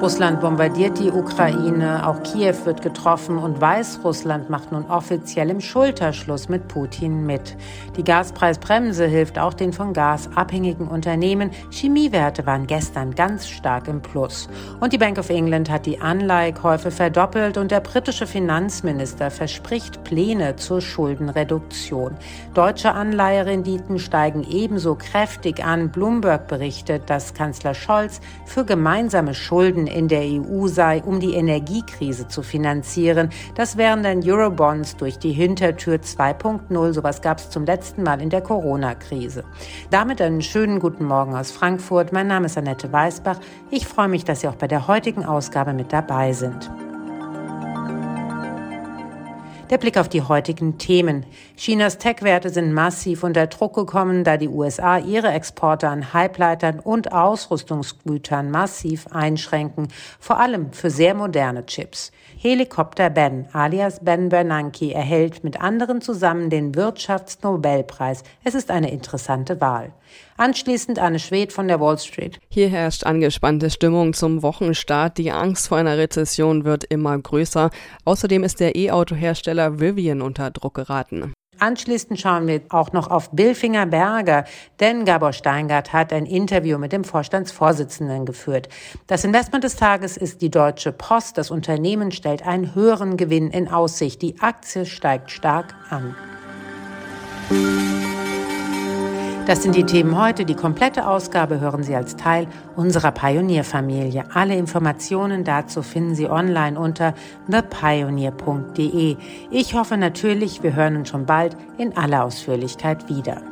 Russland bombardiert die Ukraine, auch Kiew wird getroffen und Weißrussland macht nun offiziell im Schulterschluss mit Putin mit. Die Gaspreisbremse hilft auch den von Gas abhängigen Unternehmen. Chemiewerte waren gestern ganz stark im Plus. Und die Bank of England hat die Anleihekäufe verdoppelt und der britische Finanzminister verspricht Pläne zur Schuldenreduktion. Deutsche Anleiherenditen steigen ebenso kräftig an. Bloomberg berichtet, dass Kanzler Scholz für gemeinsame Schulden in der EU sei, um die Energiekrise zu finanzieren. Das wären dann Eurobonds durch die Hintertür 2.0. Sowas gab es zum letzten Mal in der Corona-Krise. Damit einen schönen guten Morgen aus Frankfurt. Mein Name ist Annette Weißbach. Ich freue mich, dass Sie auch bei der heutigen Ausgabe mit dabei sind. Der Blick auf die heutigen Themen. Chinas Tech-Werte sind massiv unter Druck gekommen, da die USA ihre Exporte an Halbleitern und Ausrüstungsgütern massiv einschränken, vor allem für sehr moderne Chips. Helikopter Ben alias Ben Bernanke erhält mit anderen zusammen den Wirtschaftsnobelpreis. Es ist eine interessante Wahl. Anschließend Anne Schwed von der Wall Street. Hier herrscht angespannte Stimmung zum Wochenstart. Die Angst vor einer Rezession wird immer größer. Außerdem ist der E-Auto-Hersteller Vivian unter Druck geraten. Anschließend schauen wir auch noch auf Billfinger Berger, denn Gabor Steingart hat ein Interview mit dem Vorstandsvorsitzenden geführt. Das Investment des Tages ist die Deutsche Post. Das Unternehmen stellt einen höheren Gewinn in Aussicht. Die Aktie steigt stark an. Das sind die Themen heute. Die komplette Ausgabe hören Sie als Teil unserer Pionierfamilie. Alle Informationen dazu finden Sie online unter thepioneer.de. Ich hoffe natürlich, wir hören uns schon bald in aller Ausführlichkeit wieder.